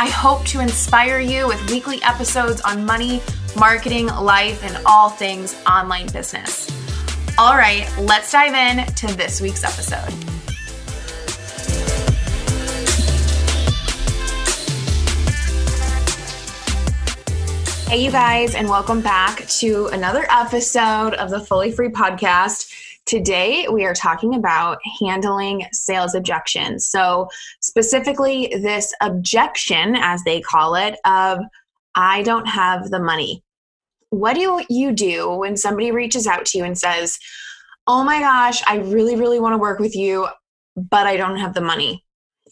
I hope to inspire you with weekly episodes on money, marketing, life, and all things online business. All right, let's dive in to this week's episode. Hey, you guys, and welcome back to another episode of the Fully Free Podcast. Today, we are talking about handling sales objections. So, specifically, this objection, as they call it, of I don't have the money. What do you do when somebody reaches out to you and says, Oh my gosh, I really, really want to work with you, but I don't have the money?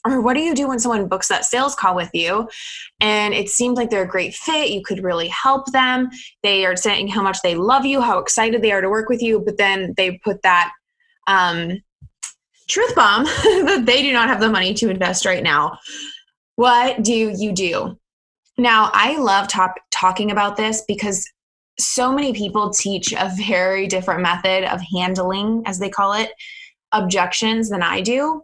Or what do you do when someone books that sales call with you and it seems like they're a great fit? You could really help them. They are saying how much they love you, how excited they are to work with you, but then they put that um, truth bomb that they do not have the money to invest right now. What do you do? Now, I love top, talking about this because so many people teach a very different method of handling, as they call it, objections than I do.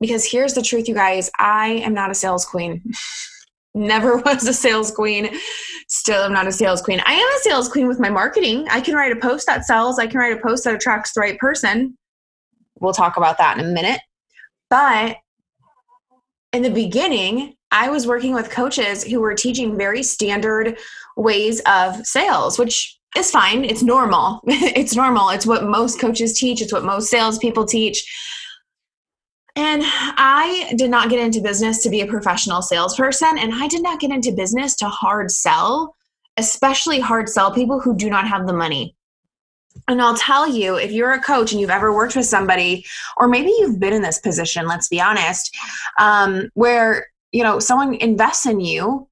Because here's the truth, you guys I am not a sales queen. Never was a sales queen. Still I'm not a sales queen. I am a sales queen with my marketing. I can write a post that sells, I can write a post that attracts the right person. We'll talk about that in a minute. But in the beginning, I was working with coaches who were teaching very standard ways of sales, which is fine. It's normal. it's normal. It's what most coaches teach, it's what most salespeople teach. And I did not get into business to be a professional salesperson, and I did not get into business to hard sell, especially hard sell people who do not have the money. And I'll tell you, if you're a coach and you've ever worked with somebody, or maybe you've been in this position, let's be honest, um, where you know someone invests in you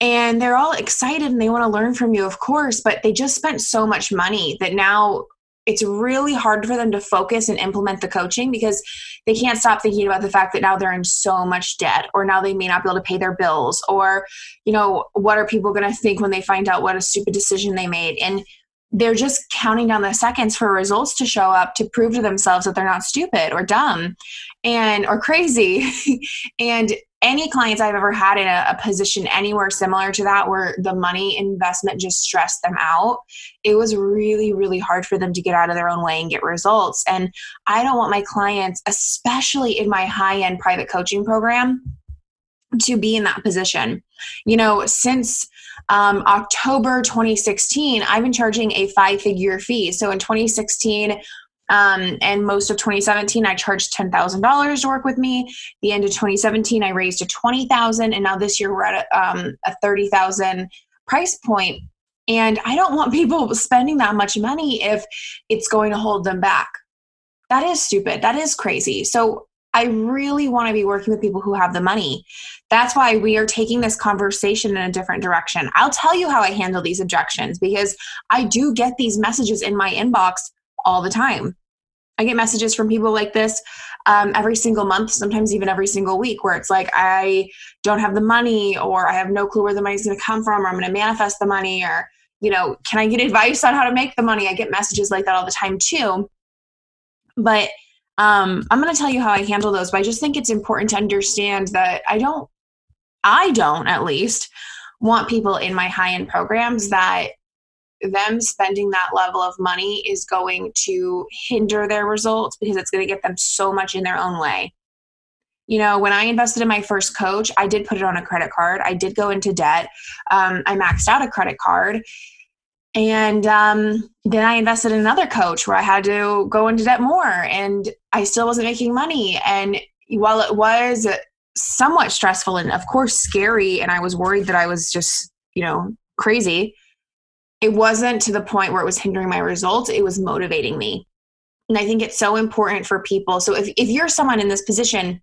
and they're all excited and they want to learn from you, of course, but they just spent so much money that now it's really hard for them to focus and implement the coaching because they can't stop thinking about the fact that now they're in so much debt or now they may not be able to pay their bills or you know what are people going to think when they find out what a stupid decision they made? And they're just counting down the seconds for results to show up to prove to themselves that they're not stupid or dumb and or crazy. And any clients I've ever had in a, a, position anywhere similar to that where the money investment just stressed them out, it was really, really hard for them to get out of their own way and get results. And I don't want my clients, especially in my high end private coaching program, to be in that position. You know, since um, October 2016, I've been charging a five figure fee. So in 2016, um, and most of 2017, I charged $10,000 to work with me. The end of 2017, I raised to 20,000, and now this year we're at a, um, a 30,000 price point. And I don't want people spending that much money if it's going to hold them back. That is stupid. That is crazy. So I really want to be working with people who have the money. That's why we are taking this conversation in a different direction. I'll tell you how I handle these objections because I do get these messages in my inbox all the time. I get messages from people like this um, every single month, sometimes even every single week, where it's like, I don't have the money, or I have no clue where the money's going to come from, or I'm going to manifest the money, or, you know, can I get advice on how to make the money? I get messages like that all the time too. But um, I'm going to tell you how I handle those, but I just think it's important to understand that I don't, I don't at least want people in my high end programs that them spending that level of money is going to hinder their results because it's going to get them so much in their own way. You know, when I invested in my first coach, I did put it on a credit card. I did go into debt. Um, I maxed out a credit card. And um, then I invested in another coach where I had to go into debt more and I still wasn't making money. And while it was somewhat stressful and, of course, scary, and I was worried that I was just, you know, crazy, it wasn't to the point where it was hindering my results, it was motivating me. And I think it's so important for people. So if, if you're someone in this position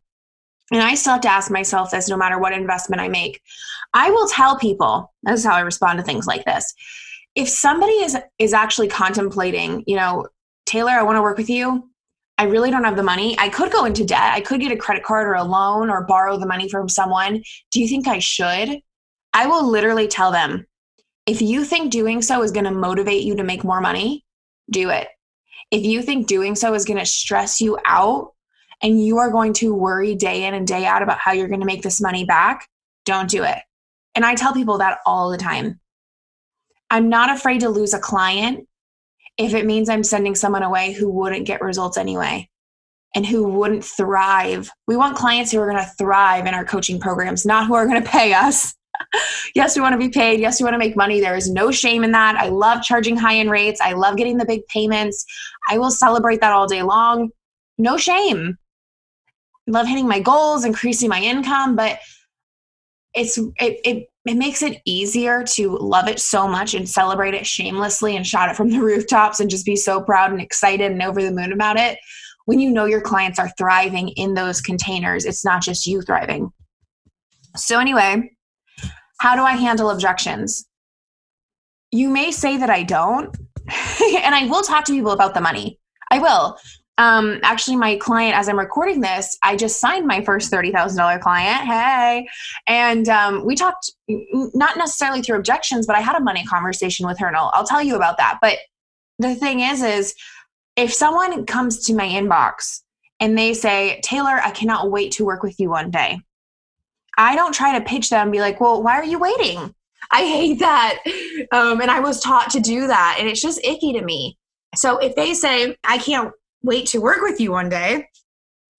and I still have to ask myself this no matter what investment I make. I will tell people, this is how I respond to things like this. If somebody is is actually contemplating, you know, Taylor, I want to work with you. I really don't have the money. I could go into debt. I could get a credit card or a loan or borrow the money from someone. Do you think I should? I will literally tell them if you think doing so is going to motivate you to make more money, do it. If you think doing so is going to stress you out and you are going to worry day in and day out about how you're going to make this money back, don't do it. And I tell people that all the time. I'm not afraid to lose a client if it means I'm sending someone away who wouldn't get results anyway and who wouldn't thrive. We want clients who are going to thrive in our coaching programs, not who are going to pay us. yes, we want to be paid. Yes, we want to make money. There is no shame in that. I love charging high end rates. I love getting the big payments. I will celebrate that all day long. No shame love hitting my goals, increasing my income, but it's it, it it makes it easier to love it so much and celebrate it shamelessly and shout it from the rooftops and just be so proud and excited and over the moon about it when you know your clients are thriving in those containers it's not just you thriving so anyway how do i handle objections you may say that i don't and i will talk to people about the money i will um, actually, my client, as I'm recording this, I just signed my first $30,000 client. Hey. And um, we talked not necessarily through objections, but I had a money conversation with her, and I'll, I'll tell you about that. But the thing is, is if someone comes to my inbox and they say, Taylor, I cannot wait to work with you one day, I don't try to pitch them and be like, well, why are you waiting? I hate that. Um, and I was taught to do that, and it's just icky to me. So if they say, I can't wait to work with you one day.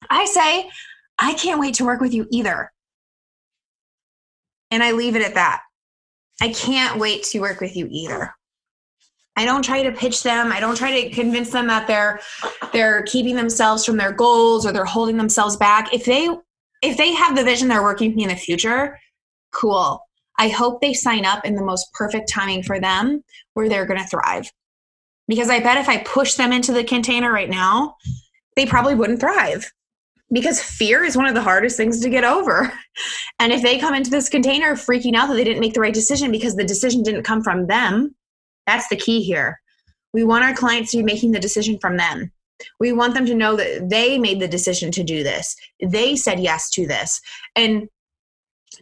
I say, I can't wait to work with you either. And I leave it at that. I can't wait to work with you either. I don't try to pitch them. I don't try to convince them that they're they're keeping themselves from their goals or they're holding themselves back. If they if they have the vision they're working with me in the future, cool. I hope they sign up in the most perfect timing for them where they're going to thrive. Because I bet if I push them into the container right now, they probably wouldn't thrive. Because fear is one of the hardest things to get over. And if they come into this container freaking out that they didn't make the right decision because the decision didn't come from them, that's the key here. We want our clients to be making the decision from them. We want them to know that they made the decision to do this. They said yes to this. And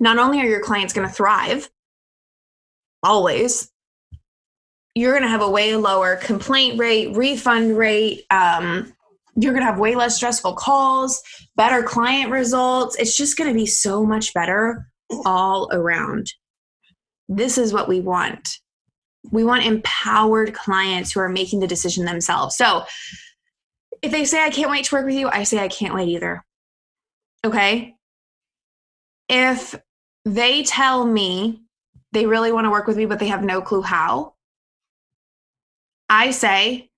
not only are your clients going to thrive, always, you're going to have a way lower complaint rate, refund rate. Um, you're going to have way less stressful calls, better client results. It's just going to be so much better all around. This is what we want. We want empowered clients who are making the decision themselves. So if they say, I can't wait to work with you, I say, I can't wait either. Okay. If they tell me they really want to work with me, but they have no clue how, I say,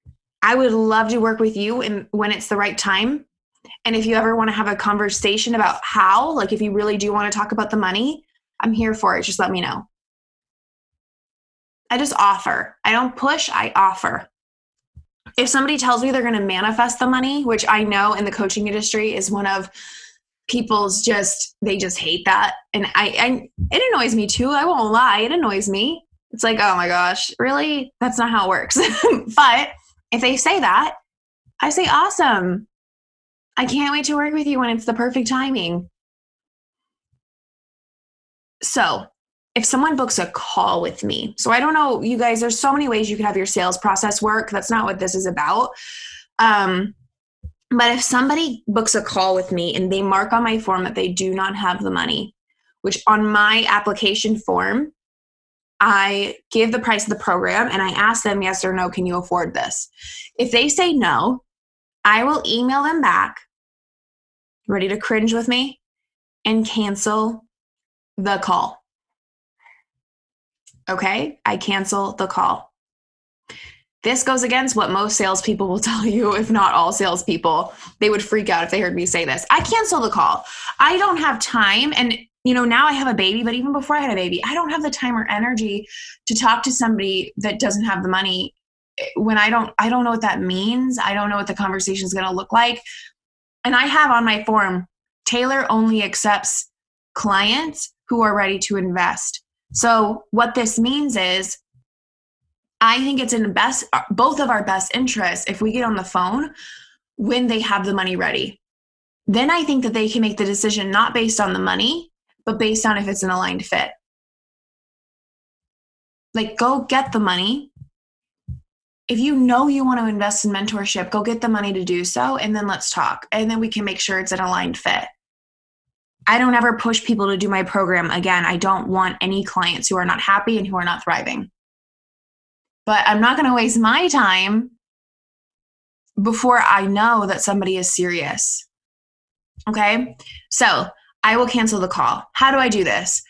I would love to work with you and when it's the right time. And if you ever want to have a conversation about how, like if you really do want to talk about the money, I'm here for it. Just let me know. I just offer. I don't push, I offer. If somebody tells me they're going to manifest the money, which I know in the coaching industry is one of people's just they just hate that and I, I it annoys me too i won't lie it annoys me it's like, oh my gosh, really? That's not how it works. but if they say that, I say, awesome. I can't wait to work with you when it's the perfect timing. So, if someone books a call with me, so I don't know, you guys, there's so many ways you can have your sales process work. That's not what this is about. Um, but if somebody books a call with me and they mark on my form that they do not have the money, which on my application form, I give the price of the program and I ask them, yes or no, can you afford this? If they say no, I will email them back, ready to cringe with me, and cancel the call. Okay, I cancel the call. This goes against what most salespeople will tell you, if not all salespeople. They would freak out if they heard me say this. I cancel the call. I don't have time. And you know, now I have a baby, but even before I had a baby, I don't have the time or energy to talk to somebody that doesn't have the money when I don't I don't know what that means. I don't know what the conversation is going to look like. And I have on my form Taylor only accepts clients who are ready to invest. So, what this means is, I think it's in best both of our best interests if we get on the phone when they have the money ready. Then I think that they can make the decision not based on the money, but based on if it's an aligned fit. Like, go get the money. If you know you want to invest in mentorship, go get the money to do so, and then let's talk. And then we can make sure it's an aligned fit. I don't ever push people to do my program again. I don't want any clients who are not happy and who are not thriving. But I'm not going to waste my time before I know that somebody is serious. Okay? So I will cancel the call. How do I do this?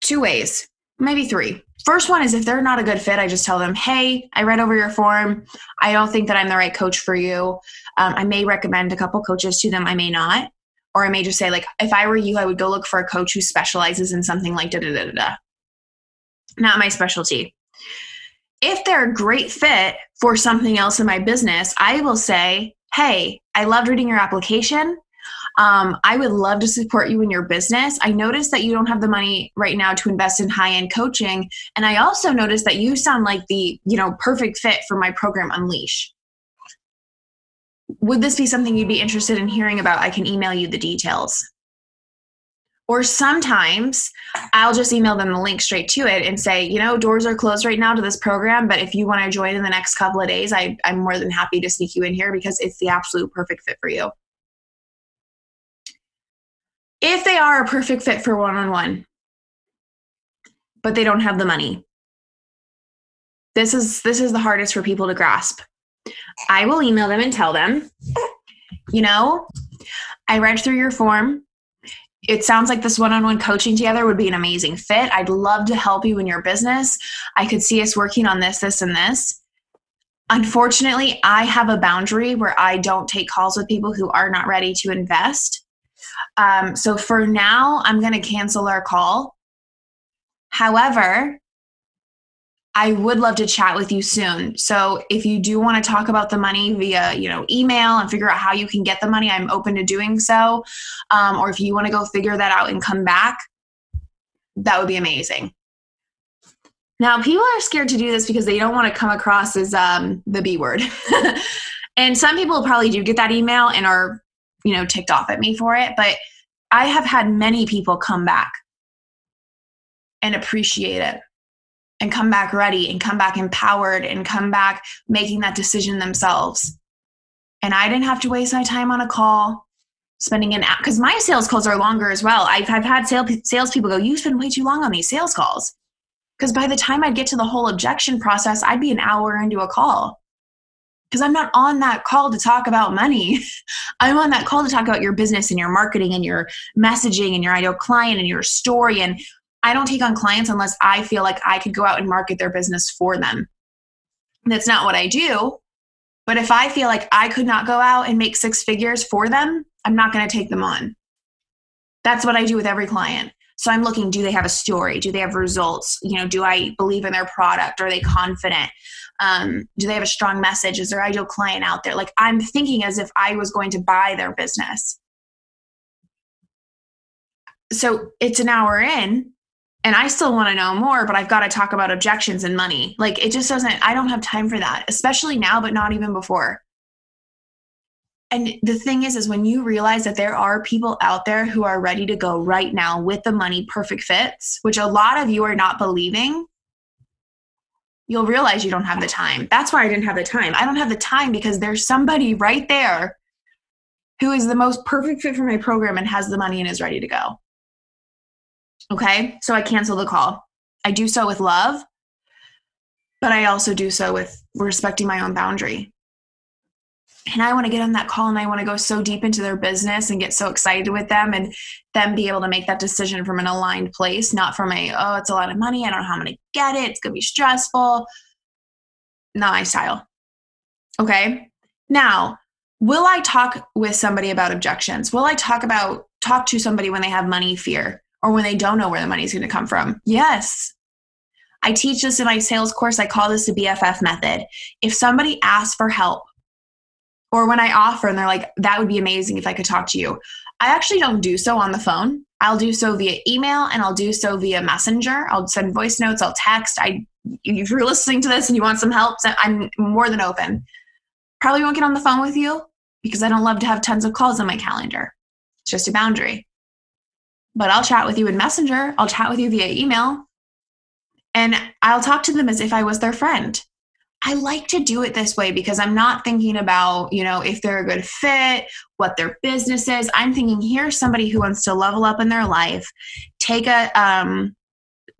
Two ways, maybe three. First one is if they're not a good fit, I just tell them, hey, I read over your form. I don't think that I'm the right coach for you. Um, I may recommend a couple coaches to them, I may not. Or I may just say, like, if I were you, I would go look for a coach who specializes in something like da da da da. Not my specialty. If they're a great fit for something else in my business, I will say, hey, I loved reading your application. Um, I would love to support you in your business. I noticed that you don't have the money right now to invest in high end coaching. And I also noticed that you sound like the, you know, perfect fit for my program Unleash would this be something you'd be interested in hearing about? I can email you the details. Or sometimes I'll just email them the link straight to it and say, you know, doors are closed right now to this program, but if you want to join in the next couple of days, I, I'm more than happy to sneak you in here because it's the absolute perfect fit for you. If they are a perfect fit for one on one, but they don't have the money, this is this is the hardest for people to grasp I will email them and tell them, you know, I read through your form. It sounds like this one on one coaching together would be an amazing fit. I'd love to help you in your business. I could see us working on this, this, and this. Unfortunately, I have a boundary where I don't take calls with people who are not ready to invest. Um, so for now, I'm going to cancel our call. However, I would love to chat with you soon. So if you do want to talk about the money via, you know, email and figure out how you can get the money, I'm open to doing so. Um, or if you want to go figure that out and come back, that would be amazing. Now, people are scared to do this because they don't want to come across as um, the B word. and some people probably do get that email and are, you know, ticked off at me for it. But I have had many people come back and appreciate it and come back ready and come back empowered and come back making that decision themselves. And I didn't have to waste my time on a call spending an hour because my sales calls are longer as well. I've, I've had sales salespeople go, you spend way too long on these sales calls. Because by the time I'd get to the whole objection process, I'd be an hour into a call. Because I'm not on that call to talk about money. I'm on that call to talk about your business and your marketing and your messaging and your ideal client and your story and I don't take on clients unless I feel like I could go out and market their business for them. That's not what I do. But if I feel like I could not go out and make six figures for them, I'm not going to take them on. That's what I do with every client. So I'm looking, do they have a story? Do they have results? You know, do I believe in their product? Are they confident? Um, do they have a strong message? Is their ideal client out there? Like I'm thinking as if I was going to buy their business. So it's an hour in, and I still want to know more, but I've got to talk about objections and money. Like it just doesn't, I don't have time for that, especially now, but not even before. And the thing is, is when you realize that there are people out there who are ready to go right now with the money perfect fits, which a lot of you are not believing, you'll realize you don't have the time. That's why I didn't have the time. I don't have the time because there's somebody right there who is the most perfect fit for my program and has the money and is ready to go. Okay. So I cancel the call. I do so with love, but I also do so with respecting my own boundary. And I want to get on that call and I want to go so deep into their business and get so excited with them and them be able to make that decision from an aligned place, not from a, oh, it's a lot of money. I don't know how I'm going to get it. It's going to be stressful. Not my style. Okay. Now, will I talk with somebody about objections? Will I talk about, talk to somebody when they have money fear? Or when they don't know where the money is going to come from? Yes. I teach this in my sales course. I call this the BFF method. If somebody asks for help, or when I offer and they're like, that would be amazing if I could talk to you, I actually don't do so on the phone. I'll do so via email and I'll do so via messenger. I'll send voice notes, I'll text. I if you're listening to this and you want some help, I'm more than open. Probably won't get on the phone with you because I don't love to have tons of calls on my calendar. It's just a boundary. But I'll chat with you in Messenger, I'll chat with you via email, and I'll talk to them as if I was their friend. I like to do it this way because I'm not thinking about, you know, if they're a good fit, what their business is. I'm thinking here's somebody who wants to level up in their life, take a um,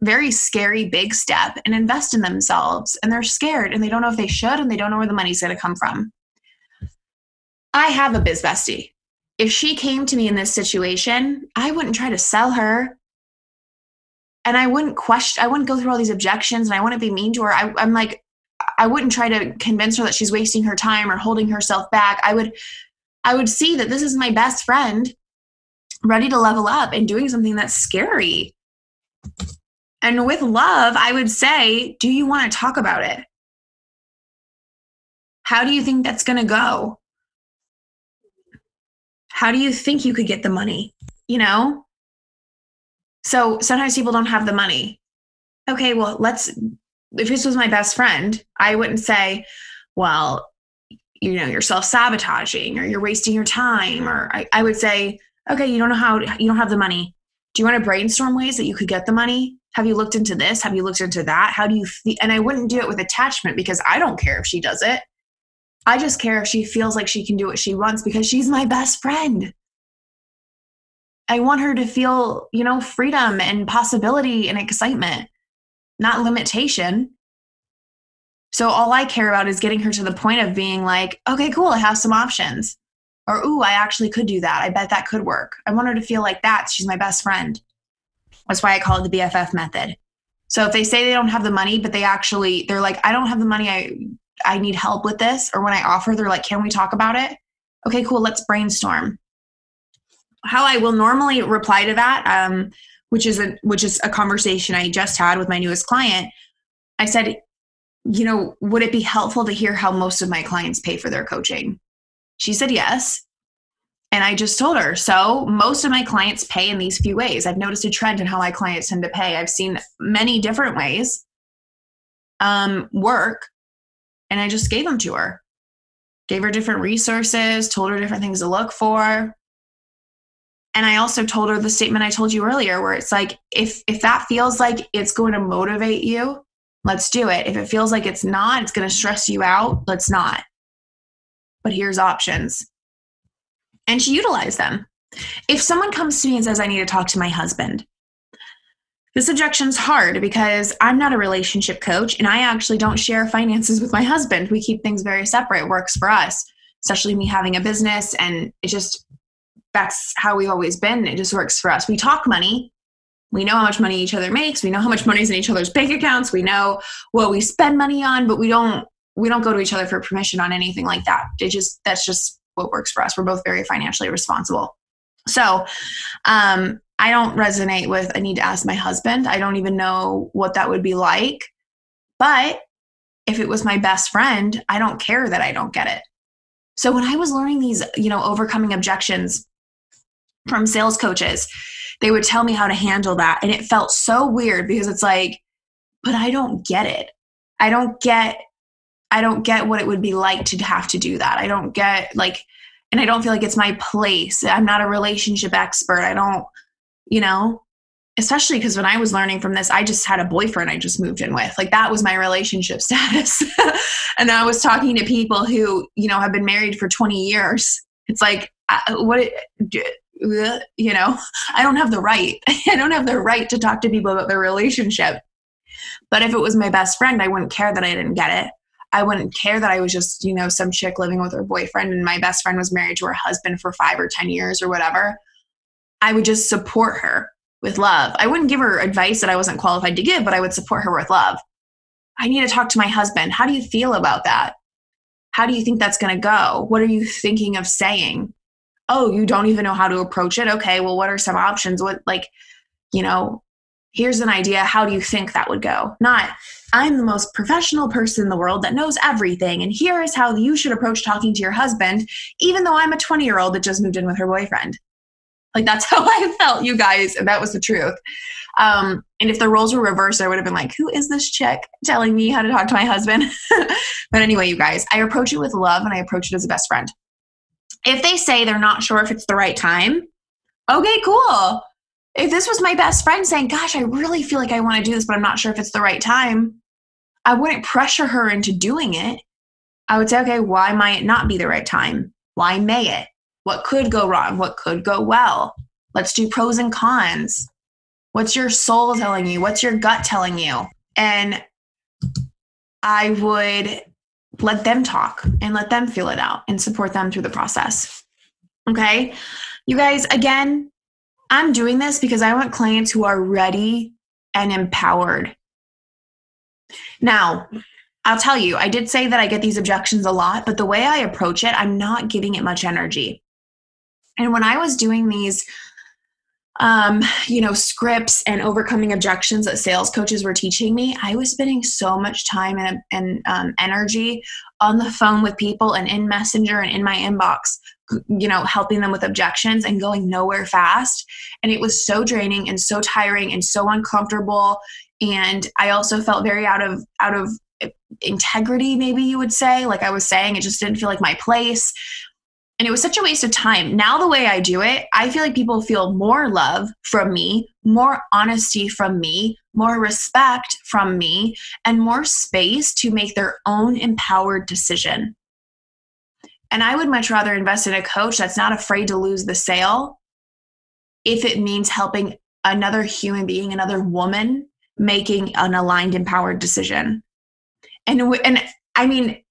very scary big step and invest in themselves. And they're scared and they don't know if they should and they don't know where the money's going to come from. I have a biz bestie. If she came to me in this situation, I wouldn't try to sell her. And I wouldn't question, I wouldn't go through all these objections and I wouldn't be mean to her. I, I'm like, I wouldn't try to convince her that she's wasting her time or holding herself back. I would I would see that this is my best friend ready to level up and doing something that's scary. And with love, I would say, do you want to talk about it? How do you think that's going to go? How do you think you could get the money? You know? So sometimes people don't have the money. Okay, well, let's if this was my best friend, I wouldn't say, well, you know, you're self sabotaging or you're wasting your time. Or I, I would say, okay, you don't know how, you don't have the money. Do you want to brainstorm ways that you could get the money? Have you looked into this? Have you looked into that? How do you, feel? and I wouldn't do it with attachment because I don't care if she does it. I just care if she feels like she can do what she wants because she's my best friend. I want her to feel, you know, freedom and possibility and excitement not limitation. So all I care about is getting her to the point of being like, okay, cool, I have some options. Or, ooh, I actually could do that. I bet that could work. I want her to feel like that. She's my best friend. That's why I call it the BFF method. So if they say they don't have the money, but they actually, they're like, I don't have the money. I, I need help with this. Or when I offer, they're like, can we talk about it? Okay, cool. Let's brainstorm. How I will normally reply to that, um, which is a which is a conversation I just had with my newest client. I said, you know, would it be helpful to hear how most of my clients pay for their coaching? She said yes. And I just told her, so most of my clients pay in these few ways. I've noticed a trend in how my clients tend to pay. I've seen many different ways um, work, and I just gave them to her. Gave her different resources, told her different things to look for. And i also told her the statement i told you earlier where it's like if if that feels like it's going to motivate you let's do it. If it feels like it's not it's going to stress you out let's not. But here's options. And she utilized them. If someone comes to me and says i need to talk to my husband this objection's hard because i'm not a relationship coach and i actually don't share finances with my husband we keep things very separate it works for us especially me having a business and it just that's how we've always been. It just works for us. We talk money. We know how much money each other makes. We know how much money is in each other's bank accounts. We know what we spend money on, but we don't we don't go to each other for permission on anything like that. It just that's just what works for us. We're both very financially responsible. So, um, I don't resonate with I need to ask my husband. I don't even know what that would be like. But if it was my best friend, I don't care that I don't get it. So when I was learning these, you know, overcoming objections, from sales coaches. They would tell me how to handle that. And it felt so weird because it's like, but I don't get it. I don't get I don't get what it would be like to have to do that. I don't get like and I don't feel like it's my place. I'm not a relationship expert. I don't, you know, especially because when I was learning from this, I just had a boyfriend I just moved in with. Like that was my relationship status. and I was talking to people who, you know, have been married for 20 years. It's like, uh, what, you know, I don't have the right. I don't have the right to talk to people about their relationship. But if it was my best friend, I wouldn't care that I didn't get it. I wouldn't care that I was just, you know, some chick living with her boyfriend and my best friend was married to her husband for five or 10 years or whatever. I would just support her with love. I wouldn't give her advice that I wasn't qualified to give, but I would support her with love. I need to talk to my husband. How do you feel about that? How do you think that's going to go? What are you thinking of saying? oh, you don't even know how to approach it. Okay, well, what are some options? What, like, you know, here's an idea. How do you think that would go? Not, I'm the most professional person in the world that knows everything. And here is how you should approach talking to your husband, even though I'm a 20 year old that just moved in with her boyfriend. Like that's how I felt, you guys. And that was the truth. Um, and if the roles were reversed, I would have been like, who is this chick telling me how to talk to my husband? but anyway, you guys, I approach it with love and I approach it as a best friend. If they say they're not sure if it's the right time, okay, cool. If this was my best friend saying, gosh, I really feel like I want to do this, but I'm not sure if it's the right time, I wouldn't pressure her into doing it. I would say, okay, why might it not be the right time? Why may it? What could go wrong? What could go well? Let's do pros and cons. What's your soul telling you? What's your gut telling you? And I would let them talk and let them feel it out and support them through the process. Okay. You guys, again, I'm doing this because I want clients who are ready and empowered. Now, I'll tell you, I did say that I get these objections a lot, but the way I approach it, I'm not giving it much energy. And when I was doing these um, you know, scripts and overcoming objections that sales coaches were teaching me, I was spending so much time and, and um, energy on the phone with people and in Messenger and in my inbox, you know, helping them with objections and going nowhere fast. And it was so draining and so tiring and so uncomfortable. And I also felt very out of out of integrity, maybe you would say. Like I was saying, it just didn't feel like my place. And it was such a waste of time. Now, the way I do it, I feel like people feel more love from me, more honesty from me, more respect from me, and more space to make their own empowered decision. And I would much rather invest in a coach that's not afraid to lose the sale if it means helping another human being, another woman, making an aligned, empowered decision. And, and I mean,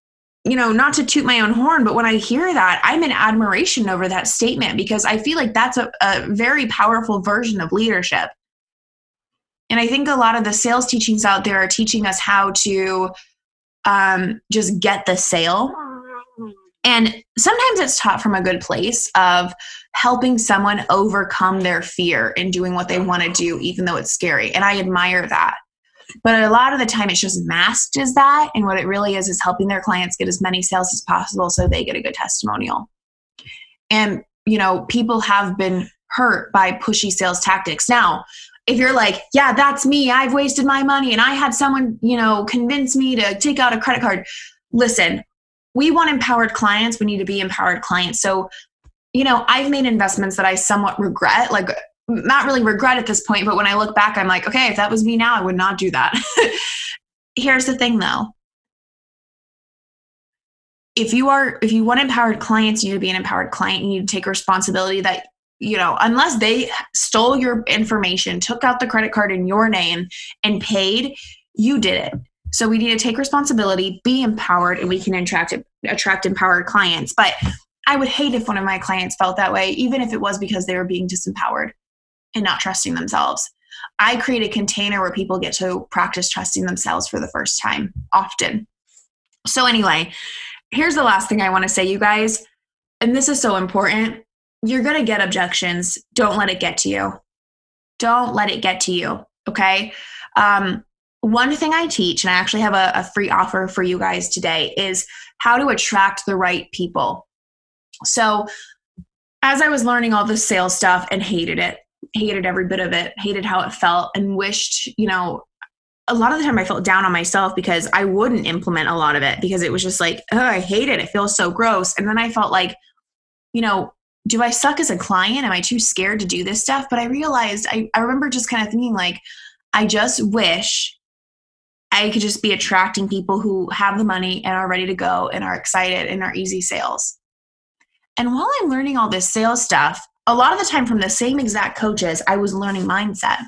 you know, not to toot my own horn, but when I hear that, I'm in admiration over that statement because I feel like that's a, a very powerful version of leadership. And I think a lot of the sales teachings out there are teaching us how to um, just get the sale. And sometimes it's taught from a good place of helping someone overcome their fear and doing what they want to do, even though it's scary. And I admire that. But a lot of the time, it's just masked as that. And what it really is is helping their clients get as many sales as possible so they get a good testimonial. And, you know, people have been hurt by pushy sales tactics. Now, if you're like, yeah, that's me, I've wasted my money and I had someone, you know, convince me to take out a credit card. Listen, we want empowered clients. We need to be empowered clients. So, you know, I've made investments that I somewhat regret. Like not really regret at this point, but when I look back, I'm like, okay, if that was me now, I would not do that. Here's the thing though. If you are if you want empowered clients, you need to be an empowered client. You need to take responsibility that, you know, unless they stole your information, took out the credit card in your name and paid, you did it. So we need to take responsibility, be empowered, and we can attract attract empowered clients. But I would hate if one of my clients felt that way, even if it was because they were being disempowered and not trusting themselves. I create a container where people get to practice trusting themselves for the first time often. So, anyway, here's the last thing I want to say, you guys, and this is so important. You're going to get objections. Don't let it get to you. Don't let it get to you. Okay. Um, one thing I teach, and I actually have a, a free offer for you guys today, is how to attract the right people. So, as I was learning all this sales stuff and hated it, hated every bit of it, hated how it felt, and wished, you know, a lot of the time I felt down on myself because I wouldn't implement a lot of it because it was just like, oh, I hate it. It feels so gross. And then I felt like, you know, do I suck as a client? Am I too scared to do this stuff? But I realized, I, I remember just kind of thinking, like, I just wish I could just be attracting people who have the money and are ready to go and are excited and are easy sales. And while I'm learning all this sales stuff, a lot of the time from the same exact coaches, I was learning mindset.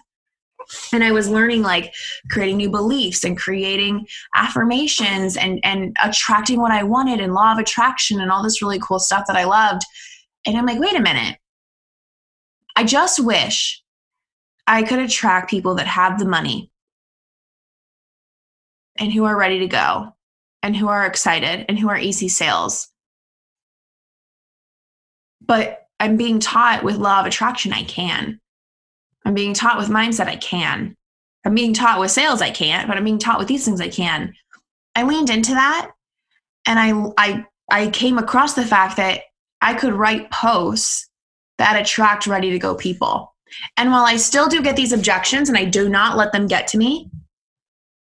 And I was learning like creating new beliefs and creating affirmations and, and attracting what I wanted and law of attraction and all this really cool stuff that I loved. And I'm like, wait a minute. I just wish I could attract people that have the money and who are ready to go and who are excited and who are easy sales. But I'm being taught with law of attraction, I can. I'm being taught with mindset, I can. I'm being taught with sales, I can't, but I'm being taught with these things, I can. I leaned into that and I, I, I came across the fact that I could write posts that attract ready to go people. And while I still do get these objections and I do not let them get to me,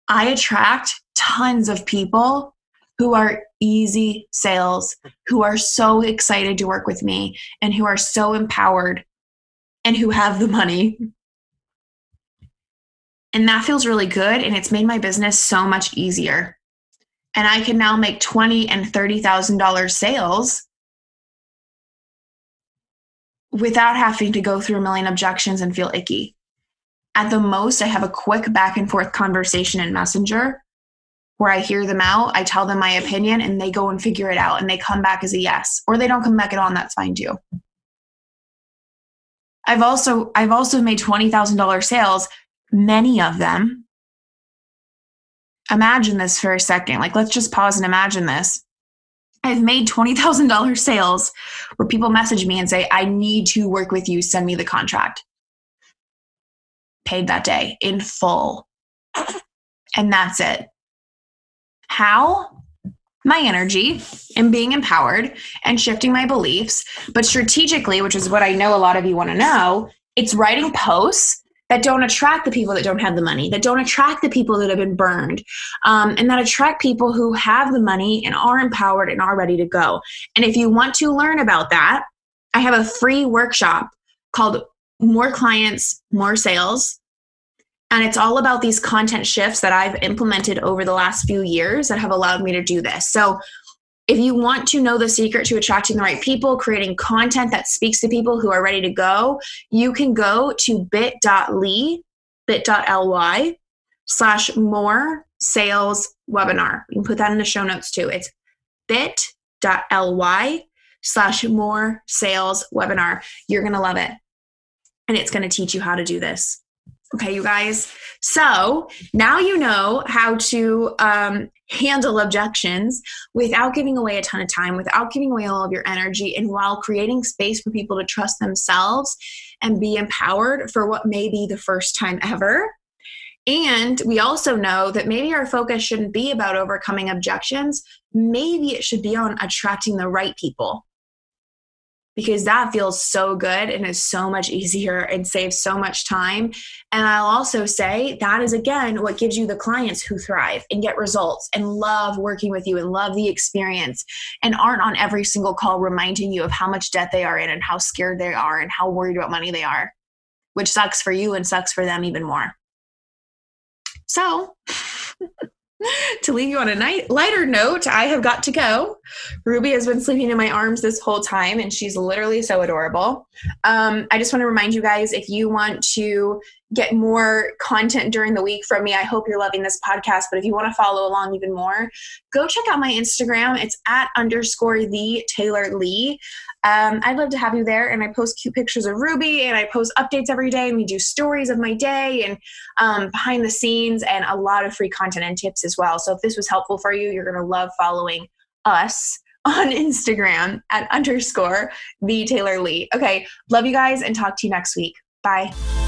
I attract tons of people who are easy sales, who are so excited to work with me, and who are so empowered and who have the money. And that feels really good. And it's made my business so much easier. And I can now make twenty and thirty thousand dollars sales without having to go through a million objections and feel icky. At the most, I have a quick back and forth conversation in Messenger where I hear them out, I tell them my opinion, and they go and figure it out and they come back as a yes. Or they don't come back at all, and that's fine too. I've also I've also made $20,000 sales, many of them. Imagine this for a second. Like let's just pause and imagine this. I've made $20,000 sales where people message me and say, I need to work with you, send me the contract. Paid that day in full. And that's it. How? My energy and being empowered and shifting my beliefs. But strategically, which is what I know a lot of you want to know, it's writing posts that don't attract the people that don't have the money, that don't attract the people that have been burned, um, and that attract people who have the money and are empowered and are ready to go. And if you want to learn about that, I have a free workshop called More Clients, More Sales. And it's all about these content shifts that I've implemented over the last few years that have allowed me to do this. So, if you want to know the secret to attracting the right people, creating content that speaks to people who are ready to go, you can go to bit.ly, bit.ly slash more sales webinar. You can put that in the show notes too. It's bit.ly slash more sales webinar. You're going to love it. And it's going to teach you how to do this. Okay, you guys. So now you know how to um, handle objections without giving away a ton of time, without giving away all of your energy, and while creating space for people to trust themselves and be empowered for what may be the first time ever. And we also know that maybe our focus shouldn't be about overcoming objections. Maybe it should be on attracting the right people because that feels so good and is so much easier and saves so much time. And I'll also say that is again what gives you the clients who thrive and get results and love working with you and love the experience and aren't on every single call reminding you of how much debt they are in and how scared they are and how worried about money they are, which sucks for you and sucks for them even more. So, to leave you on a night, lighter note, I have got to go. Ruby has been sleeping in my arms this whole time, and she's literally so adorable. Um, I just want to remind you guys if you want to get more content during the week from me, I hope you're loving this podcast. But if you want to follow along even more, go check out my Instagram. It's at underscore the Taylor Lee. Um, I'd love to have you there. And I post cute pictures of Ruby and I post updates every day. And we do stories of my day and um, behind the scenes and a lot of free content and tips as well. So if this was helpful for you, you're going to love following us on Instagram at underscore the Taylor Lee. Okay, love you guys and talk to you next week. Bye.